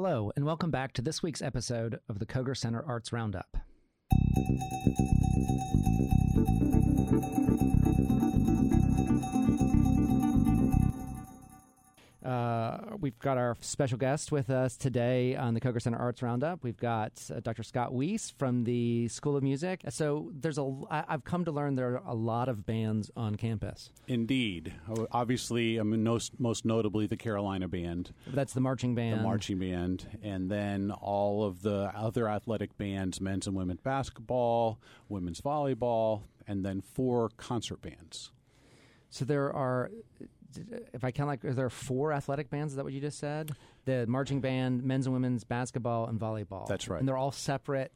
Hello, and welcome back to this week's episode of the Koger Center Arts Roundup. We've got our special guest with us today on the Koger Center Arts Roundup. We've got uh, Dr. Scott Weiss from the School of Music. So there's a. I, I've come to learn there are a lot of bands on campus. Indeed. Oh, Obviously, I mean, most, most notably the Carolina Band, That's the marching band. the marching band, and then all of the other athletic bands men's and women's basketball, women's volleyball, and then four concert bands. So there are, if I count like, are there four athletic bands? Is that what you just said? The marching band, men's and women's basketball, and volleyball. That's right. And they're all separate.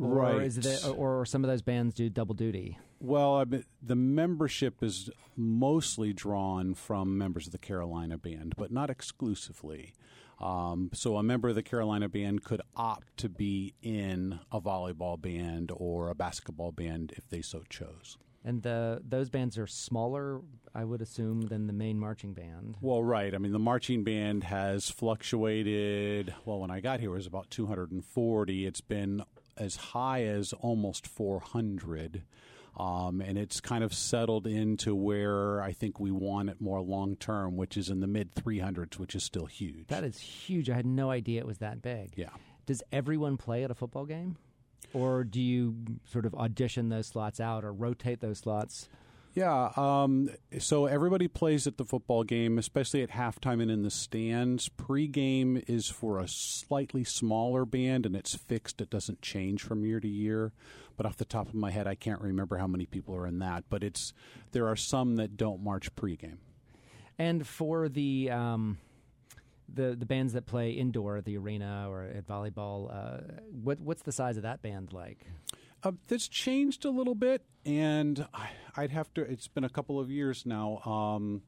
Or Right. Is it, or some of those bands do double duty? Well, I mean, the membership is mostly drawn from members of the Carolina Band, but not exclusively. Um, so, a member of the Carolina Band could opt to be in a volleyball band or a basketball band if they so chose. And the those bands are smaller, I would assume, than the main marching band. Well, right. I mean, the marching band has fluctuated. Well, when I got here, it was about 240. It's been as high as almost 400. Um, and it's kind of settled into where I think we want it more long term, which is in the mid 300s, which is still huge. That is huge. I had no idea it was that big. yeah. Does everyone play at a football game? Or do you sort of audition those slots out or rotate those slots? Yeah. Um, so everybody plays at the football game, especially at halftime and in the stands. Pre-game is for a slightly smaller band, and it's fixed. It doesn't change from year to year. But off the top of my head, I can't remember how many people are in that. But it's there are some that don't march pre-game. And for the um, the the bands that play indoor at the arena or at volleyball, uh, what what's the size of that band like? Uh, that's changed a little bit, and I, I'd have to. It's been a couple of years now um,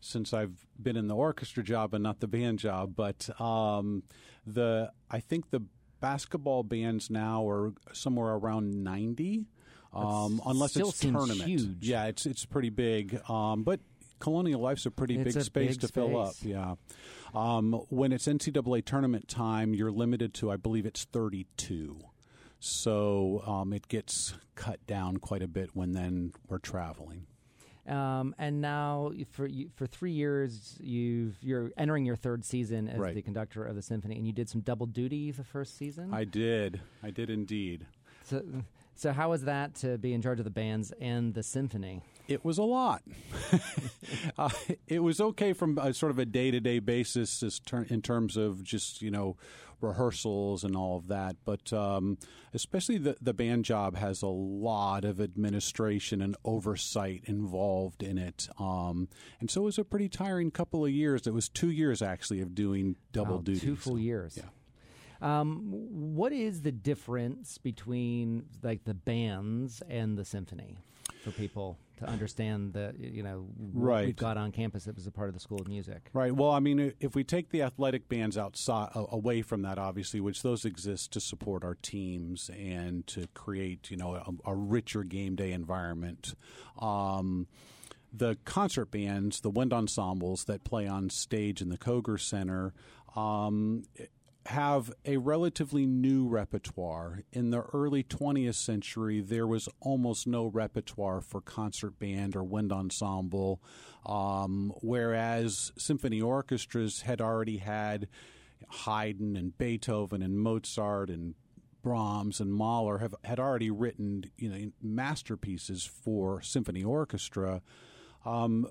since I've been in the orchestra job and not the band job. But um, the I think the basketball bands now are somewhere around ninety, um, unless it's tournament. huge. Yeah, it's it's pretty big, um, but. Colonial Life's a pretty It's big a space big to fill up. Yeah. Um, when it's NCAA tournament time, you're limited to, I believe it's 32. So um, it gets cut down quite a bit when then we're traveling. Um, and now for for three years, you've you're entering your third season as Right. the conductor of the symphony, and you did some double duty the first season. I did. I did indeed. so, so how was that to be in charge of the bands and the symphony? It was a lot. uh, it was okay from a, sort of a day to day basis in terms of just, you know, rehearsals and all of that. But um, especially the, the band job has a lot of administration and oversight involved in it. Um, and so it was a pretty tiring couple of years. It was two years actually of doing double duty. two full years. Yeah. Um, what is the difference between like the bands and the symphony for people to understand the you know Right. we've got on campus that was a part of the School of Music? Right. Well, I mean, if we take the athletic bands outside, away from that, obviously, which those exist to support our teams and to create, you know, a, a richer game day environment. Um, the concert bands, the wind ensembles that play on stage in the Koger Center, um, have a relatively new repertoire. In the early 20th century, there was almost no repertoire for concert band or wind ensemble, um, whereas symphony orchestras had already had Haydn and Beethoven and Mozart and Brahms and Mahler have had already written you know masterpieces for symphony orchestra. Um,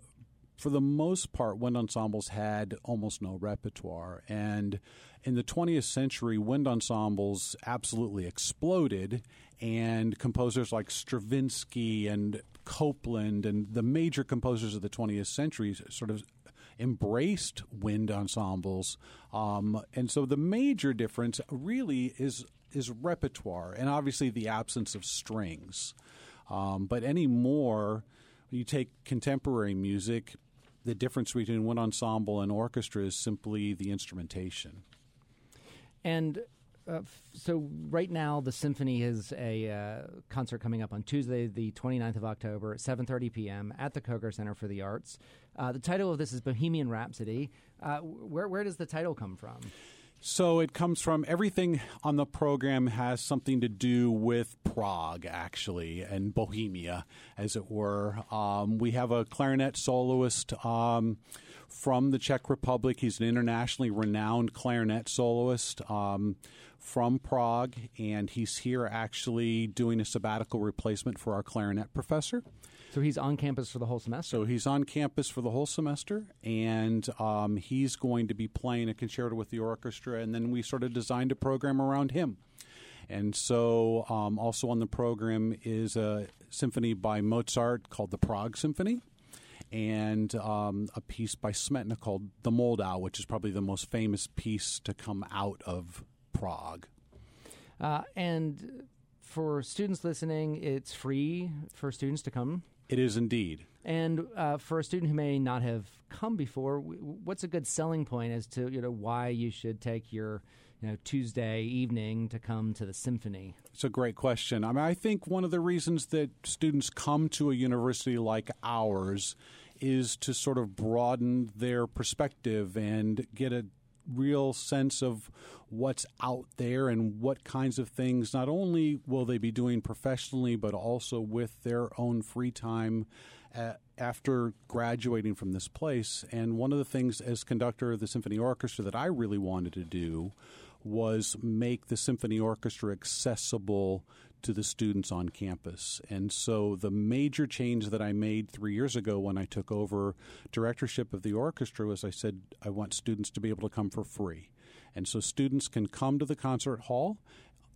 for the most part, wind ensembles had almost no repertoire. And in the 20th century, wind ensembles absolutely exploded, and composers like Stravinsky and Copland and the major composers of the 20th century sort of embraced wind ensembles. Um, and so the major difference really is is repertoire and obviously the absence of strings. Um, but anymore, you take contemporary music, the difference between wind ensemble and orchestra is simply the instrumentation. And uh, f- so right now the symphony has a uh, concert coming up on Tuesday, the 29th of October at 7:30 p.m. at the Koger Center for the Arts. Uh, the title of this is Bohemian Rhapsody. Uh, where where does the title come from? So it comes from everything on the program has something to do with Prague, actually, and Bohemia, as it were. Um, we have a clarinet soloist um, from the Czech Republic. He's an internationally renowned clarinet soloist um, from Prague, and he's here actually doing a sabbatical replacement for our clarinet professor. So he's on campus for the whole semester. So he's on campus for the whole semester, and um, he's going to be playing a concerto with the orchestra. And then we sort of designed a program around him. And so, um, also on the program is a symphony by Mozart called the Prague Symphony, and um, a piece by Smetana called the Moldau, which is probably the most famous piece to come out of Prague. Uh, and for students listening, it's free for students to come it is indeed. And uh, for a student who may not have come before, what's a good selling point as to you know why you should take your you know Tuesday evening to come to the symphony? It's a great question. I mean, I think one of the reasons that students come to a university like ours is to sort of broaden their perspective and get a real sense of what's out there and what kinds of things not only will they be doing professionally but also with their own free time uh, after graduating from this place and one of the things as conductor of the symphony orchestra that I really wanted to do was make the symphony orchestra accessible to the students on campus. And so the major change that I made three years ago when I took over directorship of the orchestra was I said, I want students to be able to come for free. And so students can come to the concert hall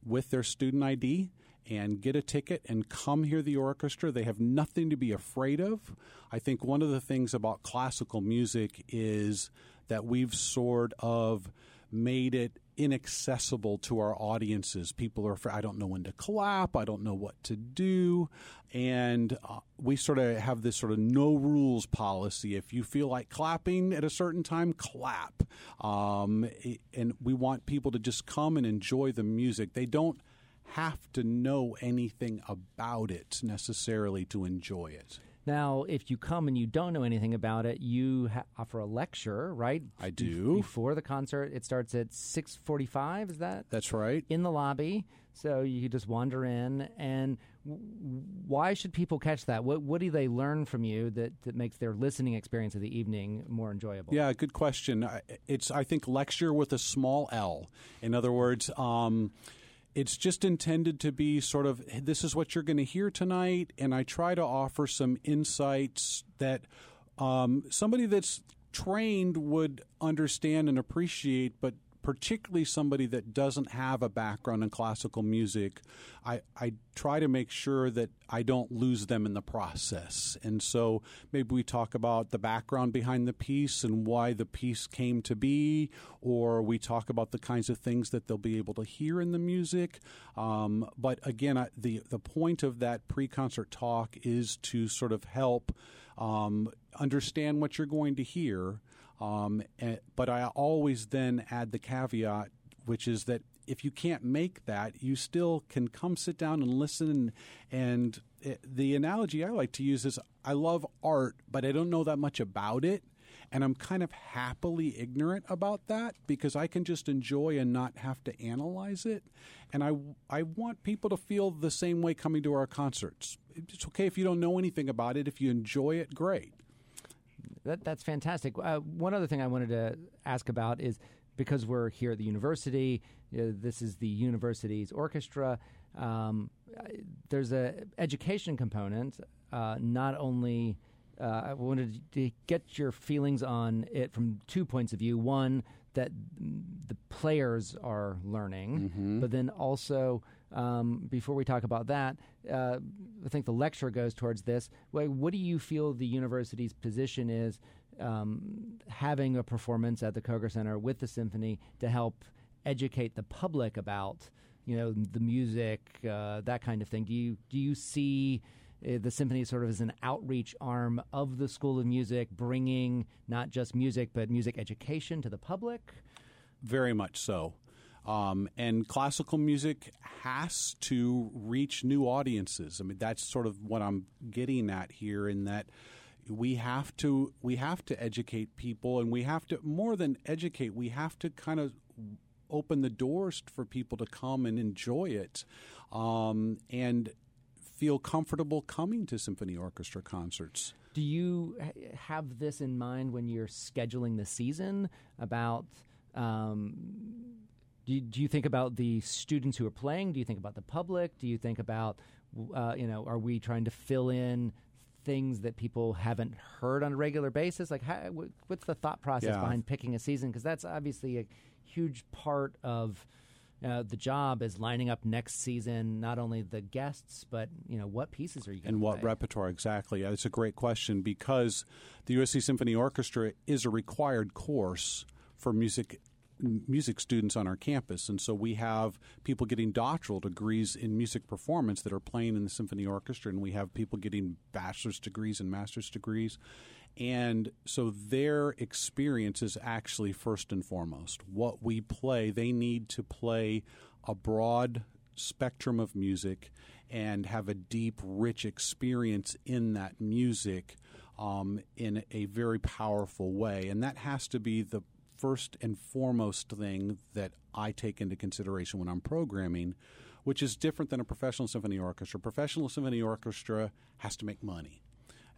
with their student ID and get a ticket and come hear the orchestra. They have nothing to be afraid of. I think one of the things about classical music is that we've sort of made it inaccessible to our audiences. People are, afraid I don't know when to clap, I don't know what to do. And uh, we sort of have this sort of no rules policy. If you feel like clapping at a certain time, clap. Um, and we want people to just come and enjoy the music. They don't have to know anything about it necessarily to enjoy it. Now, if you come and you don't know anything about it, you ha- offer a lecture, right? I do. Before the concert, it starts at six forty-five. Is that? That's right. In the lobby, so you just wander in. And w- why should people catch that? What What do they learn from you that that makes their listening experience of the evening more enjoyable? Yeah, good question. It's I think lecture with a small L. In other words. Um, it's just intended to be sort of this is what you're going to hear tonight, and I try to offer some insights that um, somebody that's trained would understand and appreciate, but particularly somebody that doesn't have a background in classical music, I, I try to make sure that I don't lose them in the process. And so maybe we talk about the background behind the piece and why the piece came to be, or we talk about the kinds of things that they'll be able to hear in the music. Um, but again, I, the, the point of that pre concert talk is to sort of help um, understand what you're going to hear um, and, but I always then add the caveat, which is that if you can't make that, you still can come sit down and listen. And it, the analogy I like to use is I love art, but I don't know that much about it. And I'm kind of happily ignorant about that because I can just enjoy and not have to analyze it. And I, I want people to feel the same way coming to our concerts. It's okay if you don't know anything about it. If you enjoy it, great. That, that's fantastic. Uh, one other thing I wanted to ask about is because we're here at the university, uh, this is the university's orchestra. Um, there's a education component. Uh, not only uh, I wanted to get your feelings on it from two points of view. One, that the players are learning, mm-hmm. but then also um, before we talk about that, uh, I think the lecture goes towards this. What do you feel the university's position is um, having a performance at the Koger Center with the symphony to help educate the public about, you know, the music, uh, that kind of thing? Do you do you see the symphony sort of is an outreach arm of the School of Music, bringing not just music but music education to the public? Very much so. Um, and classical music has to reach new audiences. I mean, that's sort of what I'm getting at here in that we have to we have to educate people and we have to more than educate we have to kind of open the doors for people to come and enjoy it, um, and feel comfortable coming to symphony orchestra concerts. Do you have this in mind when you're scheduling the season about? Um, do you, do you think about the students who are playing? Do you think about the public? Do you think about, uh, you know, are we trying to fill in things that people haven't heard on a regular basis? Like, how, what's the thought process Yeah. behind picking a season? Because that's obviously a huge part of uh, the job is lining up next season. Not only the guests, but you know, what pieces are you going And what play? repertoire exactly? It's a great question because the USC Symphony Orchestra is a required course for music music students on our campus, and so we have people getting doctoral degrees in music performance that are playing in the symphony orchestra, and we have people getting bachelor's degrees and master's degrees. And so their experience is actually first and foremost. What we play, they need to play a broad spectrum of music and have a deep, rich experience in that music um, in a very powerful way. And that has to be the first and foremost thing that I take into consideration when I'm programming, which is different than a professional symphony orchestra. Professional symphony orchestra has to make money.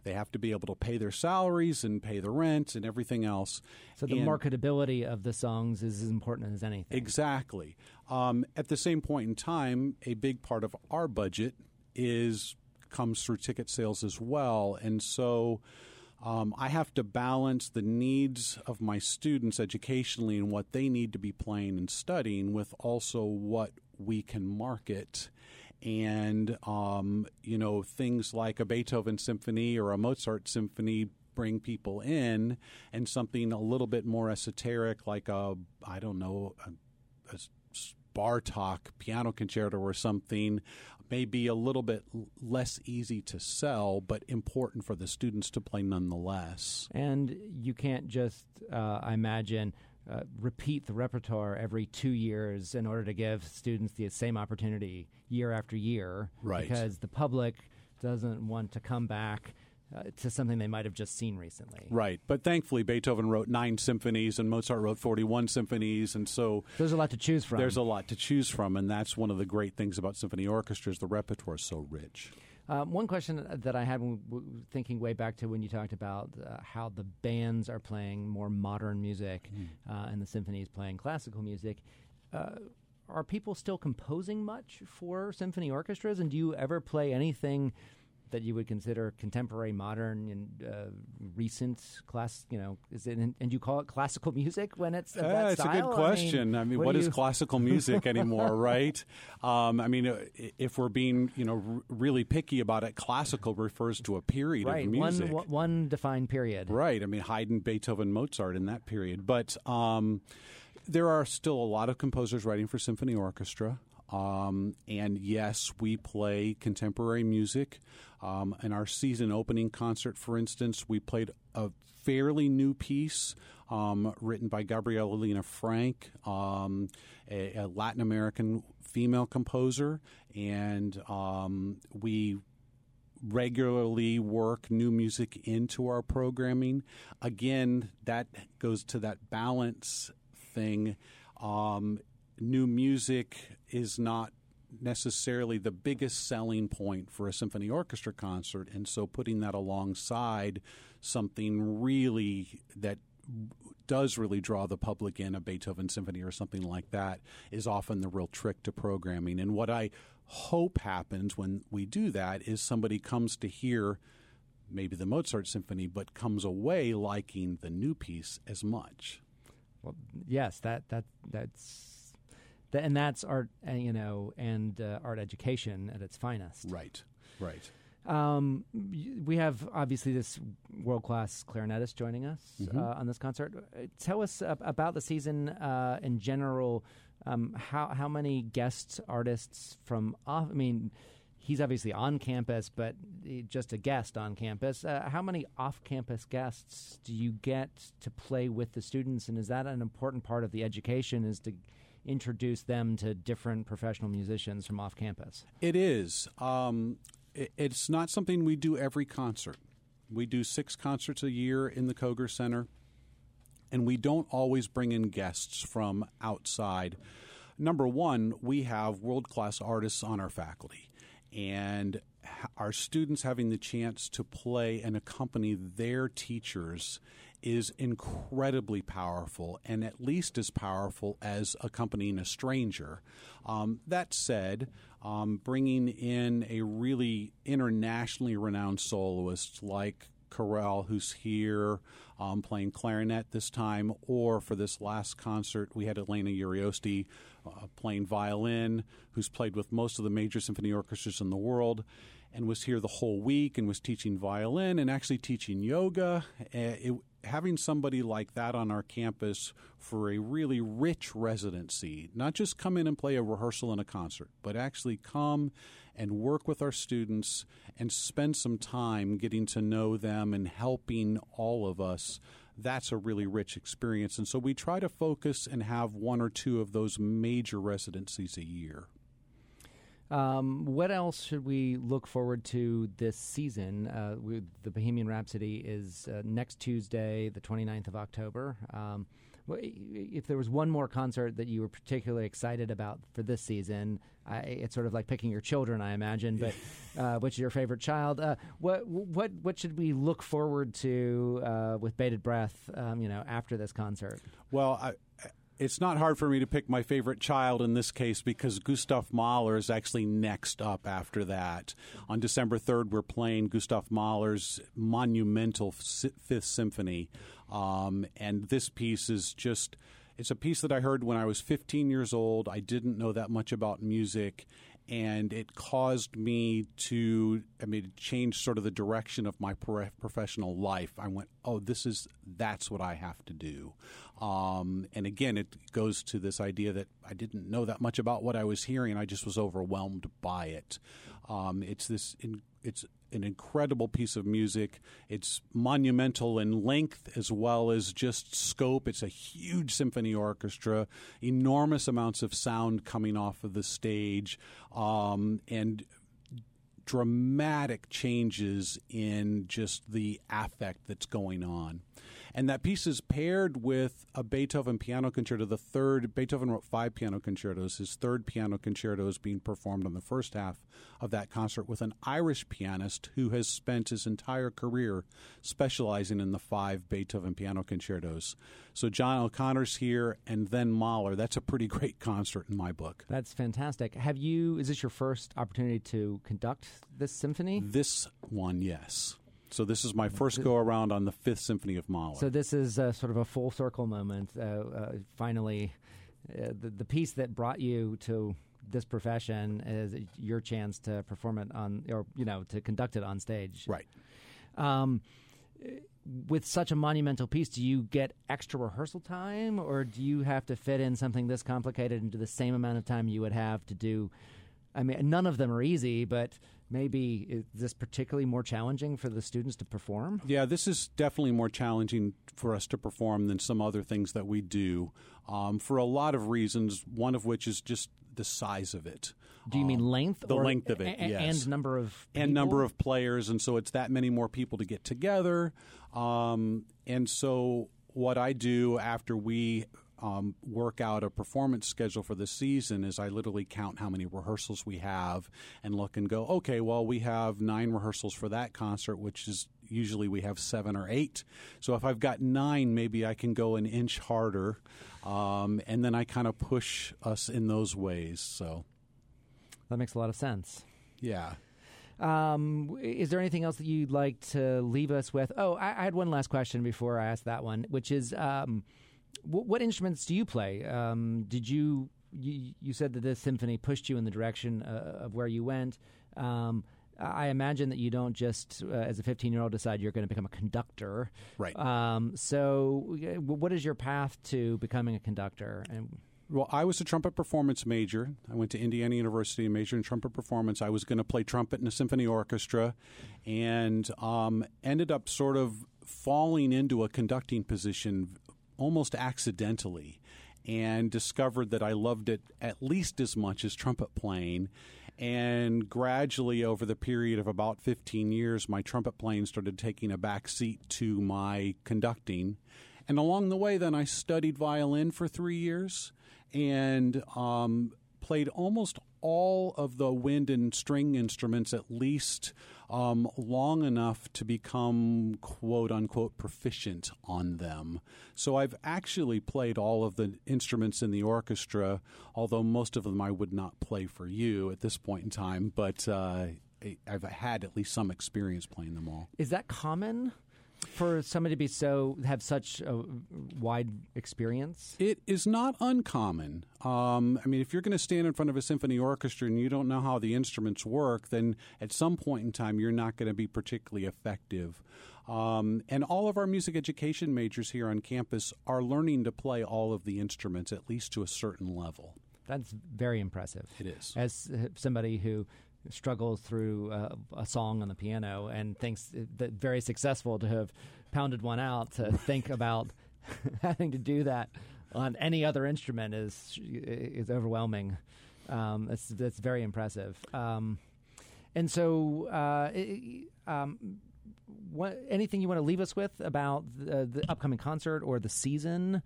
They have to be able to pay their salaries and pay the rent and everything else. So the And- marketability of the songs is as important as anything. Exactly. Um, at the same point in time, a big part of our budget is comes through ticket sales as well, and so um, I have to balance the needs of my students educationally and what they need to be playing and studying with also what we can market. And um, you know things like a Beethoven symphony or a Mozart symphony bring people in, and something a little bit more esoteric like a I don't know a, a Bartok piano concerto or something may be a little bit less easy to sell, but important for the students to play nonetheless. And you can't just, uh, I imagine, uh, repeat the repertoire every two years in order to give students the same opportunity year after year. Right. Because the public doesn't want to come back uh, to something they might have just seen recently. Right. But thankfully, Beethoven wrote nine symphonies and Mozart wrote 41 symphonies. And so There's a lot to choose from. there's a lot to choose from. And that's one of the great things about symphony orchestras. The repertoire is so rich. Um, one question that I had when thinking way back to when you talked about uh, how the bands are playing more modern music uh, and the symphony is playing classical music. Uh, are people still composing much for symphony orchestras? And do you ever play anything that you would consider contemporary, modern, and uh, recent class? You know, is it and you call it classical music when it's of Uh, that it's a style? good I mean, question. I mean, what do is you- classical music anymore, right? Um, I mean, uh, if we're being, you know, r- really picky about it, classical refers to a period right? of music. one- one defined period. Right. I mean, Haydn, Beethoven, Mozart in that period. But um, there are still a lot of composers writing for symphony orchestra. Um, and yes, we play contemporary music. Um, in our season opening concert, for instance, we played a fairly new piece um, written by Gabriela Lena Frank, um, a, a Latin American female composer. And um, we regularly work new music into our programming. Again, that goes to that balance thing. Um, new music is not necessarily the biggest selling point for a symphony orchestra concert, and so putting that alongside something really that does really draw the public in a Beethoven symphony or something like that is often the real trick to programming. And what I hope happens when we do that is somebody comes to hear maybe the Mozart symphony, but comes away liking the new piece as much. Well, yes, that that that's that, and that's art, uh, you know, and uh, art education at its finest. Right, right. Um, we have obviously this world class clarinetist joining us Mm-hmm. uh, on this concert. Uh, Tell us ab- about the season uh, in general. Um, how how many guest artists from off? I mean, he's obviously on campus, but just a guest on campus. Uh, how many off campus guests do you get to play with the students? And is that an important part of the education? Is to introduce them to different professional musicians from off campus? It is. Um, it, it's not something we do every concert. We do six concerts a year in the Koger Center. and we don't always bring in guests from outside. Number one, we have world class artists on our faculty, and our students having the chance to play and accompany their teachers is incredibly powerful and at least as powerful as accompanying a stranger. Um, that said, um, bringing in a really internationally renowned soloist like Karel, who's here um, playing clarinet this time, or for this last concert, we had Elena Urioste uh, playing violin, who's played with most of the major symphony orchestras in the world and was here the whole week and was teaching violin and actually teaching yoga. Uh, it, having somebody like that on our campus for a really rich residency, not just come in and play a rehearsal and a concert, but actually come and work with our students and spend some time getting to know them and helping all of us. That's a really rich experience. And so we try to focus and have one or two of those major residencies a year. Um, what else should we look forward to this season? Uh, we, the Bohemian Rhapsody is uh, next Tuesday, the 29th of October. Um, if there was one more concert that you were particularly excited about for this season, I, it's sort of like picking your children, I imagine. But uh, which is your favorite child? Uh, what what what should we look forward to uh, with bated breath? Um, you know, after this concert. Well, I, it's not hard for me to pick my favorite child in this case because Gustav Mahler is actually next up after that. On December 3rd, we're playing Gustav Mahler's monumental Fifth Symphony. Um, and this piece is just. It's a piece that I heard when I was 15 years old. I didn't know that much about music, and it caused me to I mean change sort of the direction of my professional life. I went, oh, this is that's what I have to do. Um, and again, it goes to this idea that I didn't know that much about what I was hearing. I just was overwhelmed by it. Um, it's this in, it's an incredible piece of music. It's monumental in length as well as just scope. It's a huge symphony orchestra, enormous amounts of sound coming off of the stage, um, and dramatic changes in just the affect that's going on. And that piece is paired with a Beethoven piano concerto. The third, Beethoven wrote five piano concertos. His third piano concerto is being performed on the first half of that concert with an Irish pianist who has spent his entire career specializing in the five Beethoven piano concertos. So John O'Connor's here and then Mahler. That's a pretty great concert in my book. That's fantastic. Have you, is this your first opportunity to conduct this symphony? This one, yes. So this is my first go around on the Fifth Symphony of Mahler. So this is uh, sort of a full circle moment. Uh, uh, finally, uh, the, the piece that brought you to this profession is your chance to perform it on, or you know, to conduct it on stage. Right. Um, with such a monumental piece, do you get extra rehearsal time, or do you have to fit in something this complicated into the same amount of time you would have to do? I mean, none of them are easy, but maybe is this particularly more challenging for the students to perform? Yeah, this is definitely more challenging for us to perform than some other things that we do um, for a lot of reasons, one of which is just the size of it. Do you um, mean length? The length of it, a- yes. And number of people? And number of players, and so it's that many more people to get together. Um, and so what I do after we um, work out a performance schedule for the season is I literally count how many rehearsals we have and look and go, okay, well, we have nine rehearsals for that concert, which is usually we have seven or eight. So if I've got nine, maybe I can go an inch harder. Um, and then I kind of push us in those ways. So that makes a lot of sense. Yeah. Um, is there anything else that you'd like to leave us with? Oh, I, I had one last question before I asked that one, which is um, what, what instruments do you play? Um, did you, you, you said that this symphony pushed you in the direction uh, of where you went? Um, I imagine that you don't just, uh, as a 15 year old, decide you're going to become a conductor. Right. Um, so, what is your path to becoming a conductor? And well, I was a trumpet performance major. I went to Indiana University and majored in trumpet performance. I was going to play trumpet in a symphony orchestra, and um, ended up sort of falling into a conducting position almost accidentally and discovered that I loved it at least as much as trumpet playing. And gradually, over the period of about 15 years, my trumpet playing started taking a back seat to my conducting. And along the way, then I studied violin for three years and um, played almost all of the wind and string instruments at least um, long enough to become quote unquote proficient on them. So I've actually played all of the instruments in the orchestra, although most of them I would not play for you at this point in time, but uh, I've had at least some experience playing them all. Is that common? For somebody to be so have such a wide experience? It is not uncommon. Um, I mean, if you're going to stand in front of a symphony orchestra and you don't know how the instruments work, then at some point in time you're not going to be particularly effective. Um, and all of our music education majors here on campus are learning to play all of the instruments at least to a certain level. That's very impressive. It is. As somebody who struggles through uh, a song on the piano and thinks that very successful to have pounded one out to think about having to do that on any other instrument is is overwhelming. Um, that's that's very impressive. Um, and so, uh, um, what anything you want to leave us with about the, the upcoming concert or the season?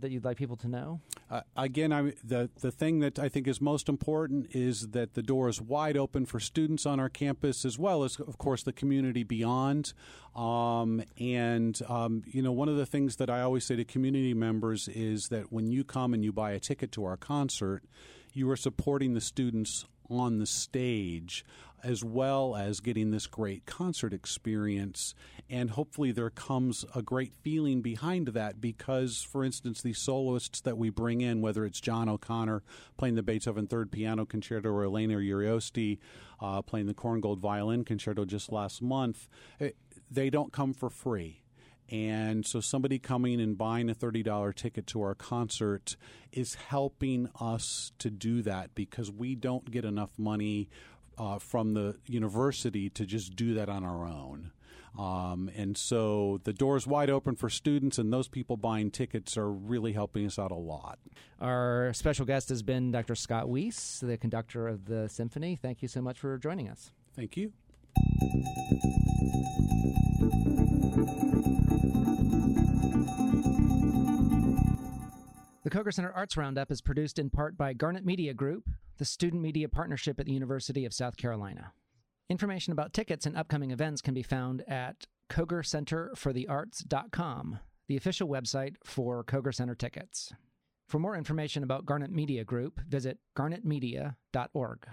That you'd like people to know? Uh, again, I, the the thing that I think is most important is that the door is wide open for students on our campus, as well as, of course, the community beyond. Um, and um, you know, one of the things that I always say to community members is that when you come and you buy a ticket to our concert, you are supporting the students on the stage as well as getting this great concert experience. And hopefully, there comes a great feeling behind that because, for instance, the soloists that we bring in, whether it's John O'Connor playing the Beethoven Third Piano Concerto or Elena Urioste uh, playing the Korngold Violin Concerto just last month, eh, they don't come for free. And so somebody coming and buying a $30 ticket to our concert is helping us to do that because we don't get enough money uh, from the university to just do that on our own. Um, and so the door is wide open for students, and those people buying tickets are really helping us out a lot. Our special guest has been Dr. Scott Weiss, the conductor of the symphony. Thank you so much for joining us. Thank you. The Koger Center Arts Roundup is produced in part by Garnet Media Group, the student media partnership at the University of South Carolina. Information about tickets and upcoming events can be found at kogercenterforthearts.com, the official website for Koger Center tickets. For more information about Garnet Media Group, visit garnetmedia.org.